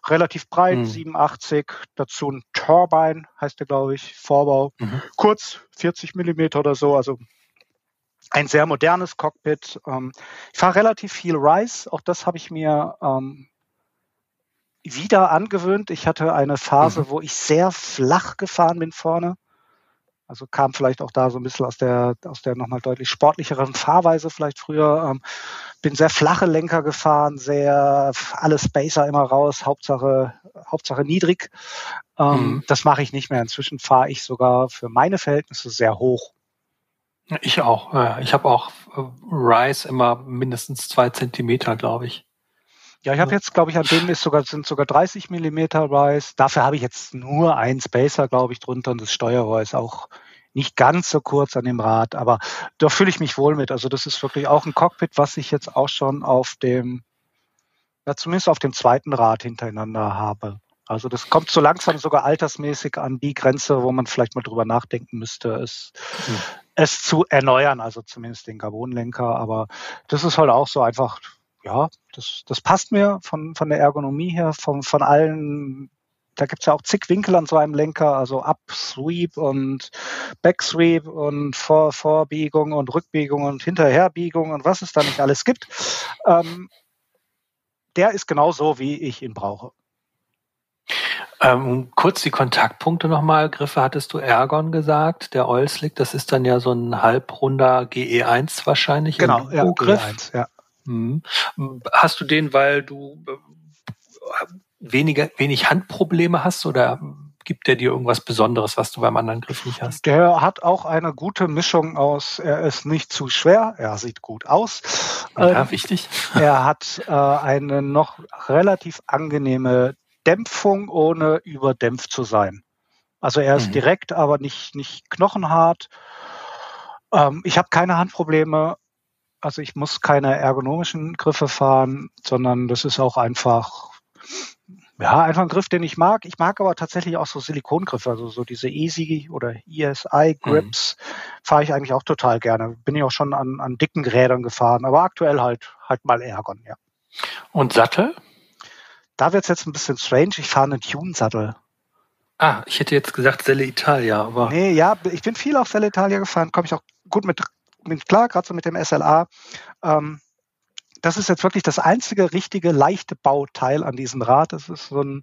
Speaker 3: Relativ breit, mhm. 87, dazu ein Turbine, heißt der, glaube ich, Vorbau. Mhm. Kurz, 40 Millimeter oder so, also ein sehr modernes Cockpit. Ähm, ich fahre relativ viel Rise, auch das habe ich mir ähm, wieder angewöhnt. Ich hatte eine Phase, mhm. wo ich sehr flach gefahren bin vorne. Also kam vielleicht auch da so ein bisschen aus der, aus der nochmal deutlich sportlicheren Fahrweise vielleicht früher. Ähm, bin sehr flache Lenker gefahren, sehr alle Spacer immer raus, Hauptsache, Hauptsache niedrig. Ähm, mhm. Das mache ich nicht mehr. Inzwischen fahre ich sogar für meine Verhältnisse sehr hoch.
Speaker 1: Ich auch. Ich habe auch äh, Rise immer mindestens zwei Zentimeter, glaube ich.
Speaker 3: Ja, ich habe jetzt, glaube ich, an dem ist sogar, sind sogar 30 Millimeter Rise. Dafür habe ich jetzt nur einen Spacer, glaube ich, drunter und das Steuerrohr ist auch nicht ganz so kurz an dem Rad, aber da fühle ich mich wohl mit. Also das ist wirklich auch ein Cockpit, was ich jetzt auch schon auf dem, ja, zumindest auf dem zweiten Rad hintereinander habe. Also das kommt so langsam sogar altersmäßig an die Grenze, wo man vielleicht mal drüber nachdenken müsste, es, hm. es zu erneuern, also zumindest den Carbonlenker. Aber das ist halt auch so einfach ja, das, das passt mir von, von der Ergonomie her, von, von allen da gibt's ja auch zig Winkel an so einem Lenker, also Up-Sweep und Back-Sweep und Vor Vorbiegung und Rückbiegung und Hinterherbiegung und was es da nicht alles gibt. Ähm, der ist genau so, wie ich ihn brauche.
Speaker 1: Ähm, kurz die Kontaktpunkte nochmal. Griffe hattest du Ergon gesagt, der Oilslick, das ist dann ja so ein halbrunder GE1 wahrscheinlich.
Speaker 3: Genau, ja, GE1, ja.
Speaker 1: Mhm. Hast du den, weil du äh, weniger, wenig Handprobleme hast oder gibt der dir irgendwas Besonderes, was du beim anderen Griff nicht hast?
Speaker 3: Der hat auch eine gute Mischung aus, er ist nicht zu schwer, er sieht gut aus.
Speaker 1: Ja, ähm, wichtig.
Speaker 3: Er hat äh, eine noch relativ angenehme Dämpfung, ohne überdämpft zu sein. Also er ist mhm. direkt, aber nicht, nicht knochenhart. Ähm, ich habe keine Handprobleme. Also ich muss keine ergonomischen Griffe fahren, sondern das ist auch einfach, ja, einfach ein Griff, den ich mag. Ich mag aber tatsächlich auch so Silikongriffe, also so diese Easy oder ESI Grips mhm. fahre ich eigentlich auch total gerne. Bin ich auch schon an, an dicken Rädern gefahren, aber aktuell halt halt mal Ergon, ja.
Speaker 1: Und Sattel?
Speaker 3: Da wird's jetzt ein bisschen strange. Ich fahre einen Tune-Sattel.
Speaker 1: Ah, ich hätte jetzt gesagt Selle Italia, aber.
Speaker 3: Nee, ja, ich bin viel auf Selle Italia gefahren, komme ich auch gut mit mit klar, gerade so mit dem SLA. Ähm, das ist jetzt wirklich das einzige richtige leichte Bauteil an diesem Rad. Das ist so ein,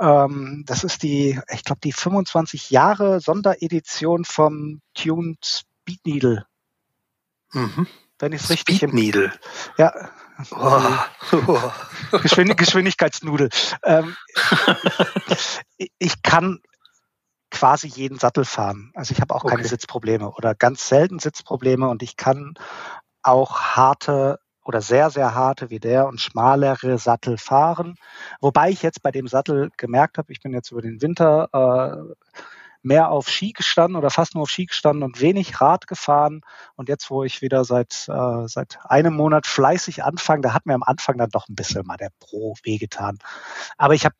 Speaker 3: ähm, das ist die, ich glaube, die 25 Jahre Sonderedition vom Tuned Speed Needle.
Speaker 1: Mhm.
Speaker 3: Wenn ich es richtig
Speaker 1: Speed Needle.
Speaker 3: Ja. Oh. Geschwind Geschwindigkeitsnudel. Ähm, ich kann quasi jeden Sattel fahren. Also ich habe auch okay. keine Sitzprobleme oder ganz selten Sitzprobleme und ich kann auch harte oder sehr, sehr harte wie der und schmalere Sattel fahren. Wobei ich jetzt bei dem Sattel gemerkt habe, ich bin jetzt über den Winter äh, mehr auf Ski gestanden oder fast nur auf Ski gestanden und wenig Rad gefahren. Und jetzt, wo ich wieder seit, äh, seit einem Monat fleißig anfange, da hat mir am Anfang dann doch ein bisschen mal der Pro wehgetan. Aber ich habe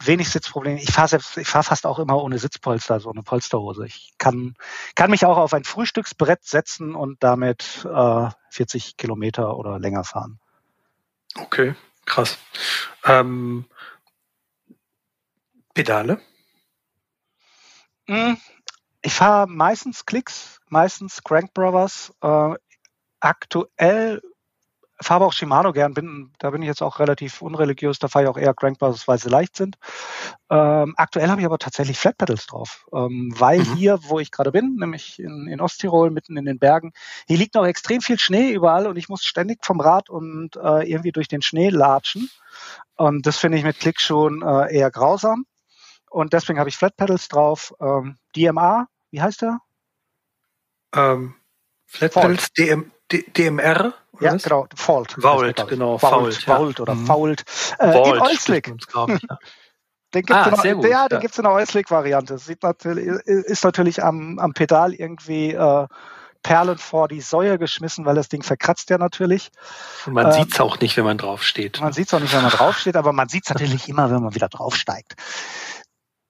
Speaker 3: wenig Sitzprobleme. Ich fahre selbst, ich fahre fast auch immer ohne Sitzpolster, so eine Polsterhose. Ich kann, kann mich auch auf ein Frühstücksbrett setzen und damit äh, 40 Kilometer oder länger fahren.
Speaker 1: Okay, krass. Ähm, Pedale?
Speaker 3: Hm, ich fahre meistens Klicks, meistens Crank Brothers. Äh, aktuell fahre auch Shimano gern, bin, da bin ich jetzt auch relativ unreligiös, da fahre ich auch eher Crankbars, weil sie leicht sind. Ähm, aktuell habe ich aber tatsächlich Flat Pedals drauf, ähm, weil mhm. hier, wo ich gerade bin, nämlich in, in Osttirol, mitten in den Bergen, hier liegt noch extrem viel Schnee überall und ich muss ständig vom Rad und äh, irgendwie durch den Schnee latschen. Und das finde ich mit Klick schon äh, eher grausam. Und deswegen habe ich Flat Pedals drauf. Ähm, DMA, wie heißt der?
Speaker 1: Ähm, Flat Pedals DM, DMR?
Speaker 3: Ja, was? genau, Fault.
Speaker 1: Vault, genau,
Speaker 3: Fault. Vault, ja. oder mhm. Fault. Äh, Vault, in Euslick. Den gibt es ah, in, ja, ja. in der Euslick-Variante. Sieht natürlich, ist natürlich am, am Pedal irgendwie äh, Perlen vor die Säue geschmissen, weil das Ding verkratzt ja natürlich.
Speaker 1: Und man ähm, sieht es auch nicht, wenn man draufsteht.
Speaker 3: Man sieht es auch nicht, wenn man draufsteht, aber man sieht es natürlich immer, wenn man wieder draufsteigt.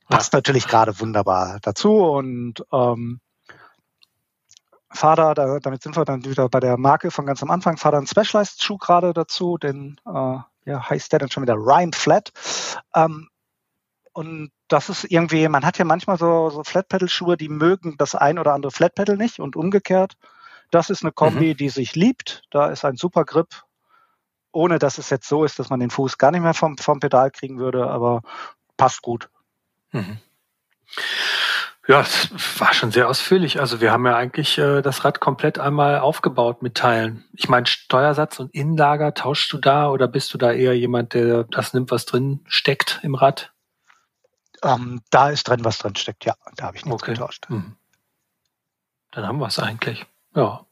Speaker 3: Passt ja. natürlich gerade wunderbar dazu und ähm, Fader, da, damit sind wir dann wieder bei der Marke von ganz am Anfang, Fader einen Specialized-Schuh gerade dazu, den äh, ja, heißt der dann schon wieder Rhyme Flat. Ähm, und das ist irgendwie, man hat ja manchmal so, so Flat-Pedal-Schuhe, die mögen das ein oder andere Flat-Pedal nicht und umgekehrt. Das ist eine Kombi, mhm. die sich liebt. Da ist ein super Grip ohne dass es jetzt so ist, dass man den Fuß gar nicht mehr vom, vom Pedal kriegen würde, aber passt gut. Mhm.
Speaker 1: Ja, es war schon sehr ausführlich. Also wir haben ja eigentlich äh, das Rad komplett einmal aufgebaut mit Teilen. Ich meine, Steuersatz und Innenlager, tauschst du da oder bist du da eher jemand, der das nimmt, was drin steckt im Rad?
Speaker 3: Ähm, da ist drin, was drin steckt, ja. Da habe ich nichts okay. getauscht. Mhm.
Speaker 1: Dann haben wir es eigentlich. Ja.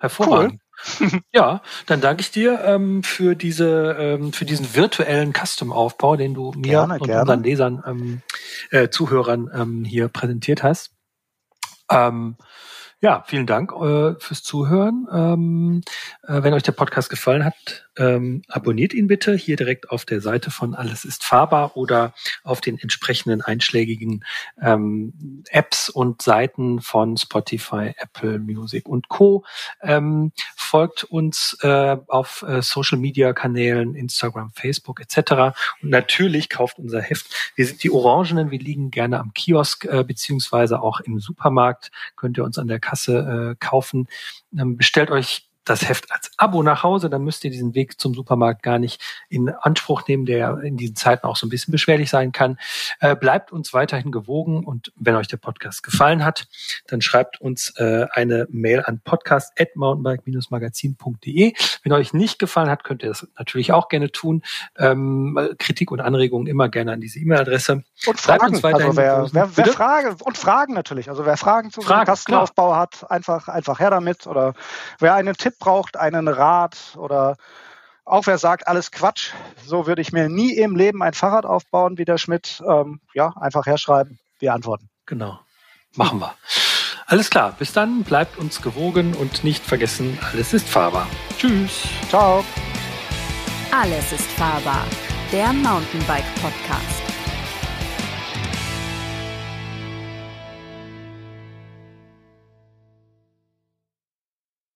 Speaker 1: Hervorragend. Cool. ja, dann danke ich dir ähm, für diese ähm, für diesen virtuellen Custom-Aufbau, den du mir gerne, und gerne. unseren Lesern, ähm, äh, Zuhörern ähm, hier präsentiert hast. Ähm, ja, vielen Dank äh, fürs Zuhören. Ähm, äh, wenn euch der Podcast gefallen hat, ähm, abonniert ihn bitte hier direkt auf der Seite von Alles ist fahrbar oder auf den entsprechenden einschlägigen ähm, Apps und Seiten von Spotify, Apple Music und Co. Ähm, folgt uns äh, auf äh, Social Media Kanälen, Instagram, Facebook etc. Und natürlich kauft unser Heft. Wir sind die Orangenen, wir liegen gerne am Kiosk äh, beziehungsweise auch im Supermarkt. Könnt ihr uns an der Kasse äh, kaufen. Ähm, bestellt euch das Heft als Abo nach Hause, dann müsst ihr diesen Weg zum Supermarkt gar nicht in Anspruch nehmen, der in diesen Zeiten auch so ein bisschen beschwerlich sein kann. Äh, bleibt uns weiterhin gewogen und wenn euch der Podcast gefallen hat, dann schreibt uns äh, eine Mail an podcast@mountainbike-magazin.de. Wenn euch nicht gefallen hat, könnt ihr das natürlich auch gerne tun. Ähm, Kritik und Anregungen immer gerne an diese E-Mail-Adresse.
Speaker 3: Und Fragen. Uns weiterhin also wer, wer, wer Frage und Fragen natürlich. Also wer Fragen zu Fragen, Kastenaufbau hat, einfach einfach her damit oder wer einen Tipp braucht, einen Rat oder auch wer sagt, alles Quatsch, so würde ich mir nie im Leben ein Fahrrad aufbauen wie der Schmidt, ähm, ja, einfach herschreiben, wir antworten.
Speaker 1: Genau, machen wir. Alles klar, bis dann, bleibt uns gewogen und nicht vergessen, alles ist fahrbar. Tschüss.
Speaker 3: Ciao.
Speaker 2: Alles ist fahrbar, der Mountainbike Podcast.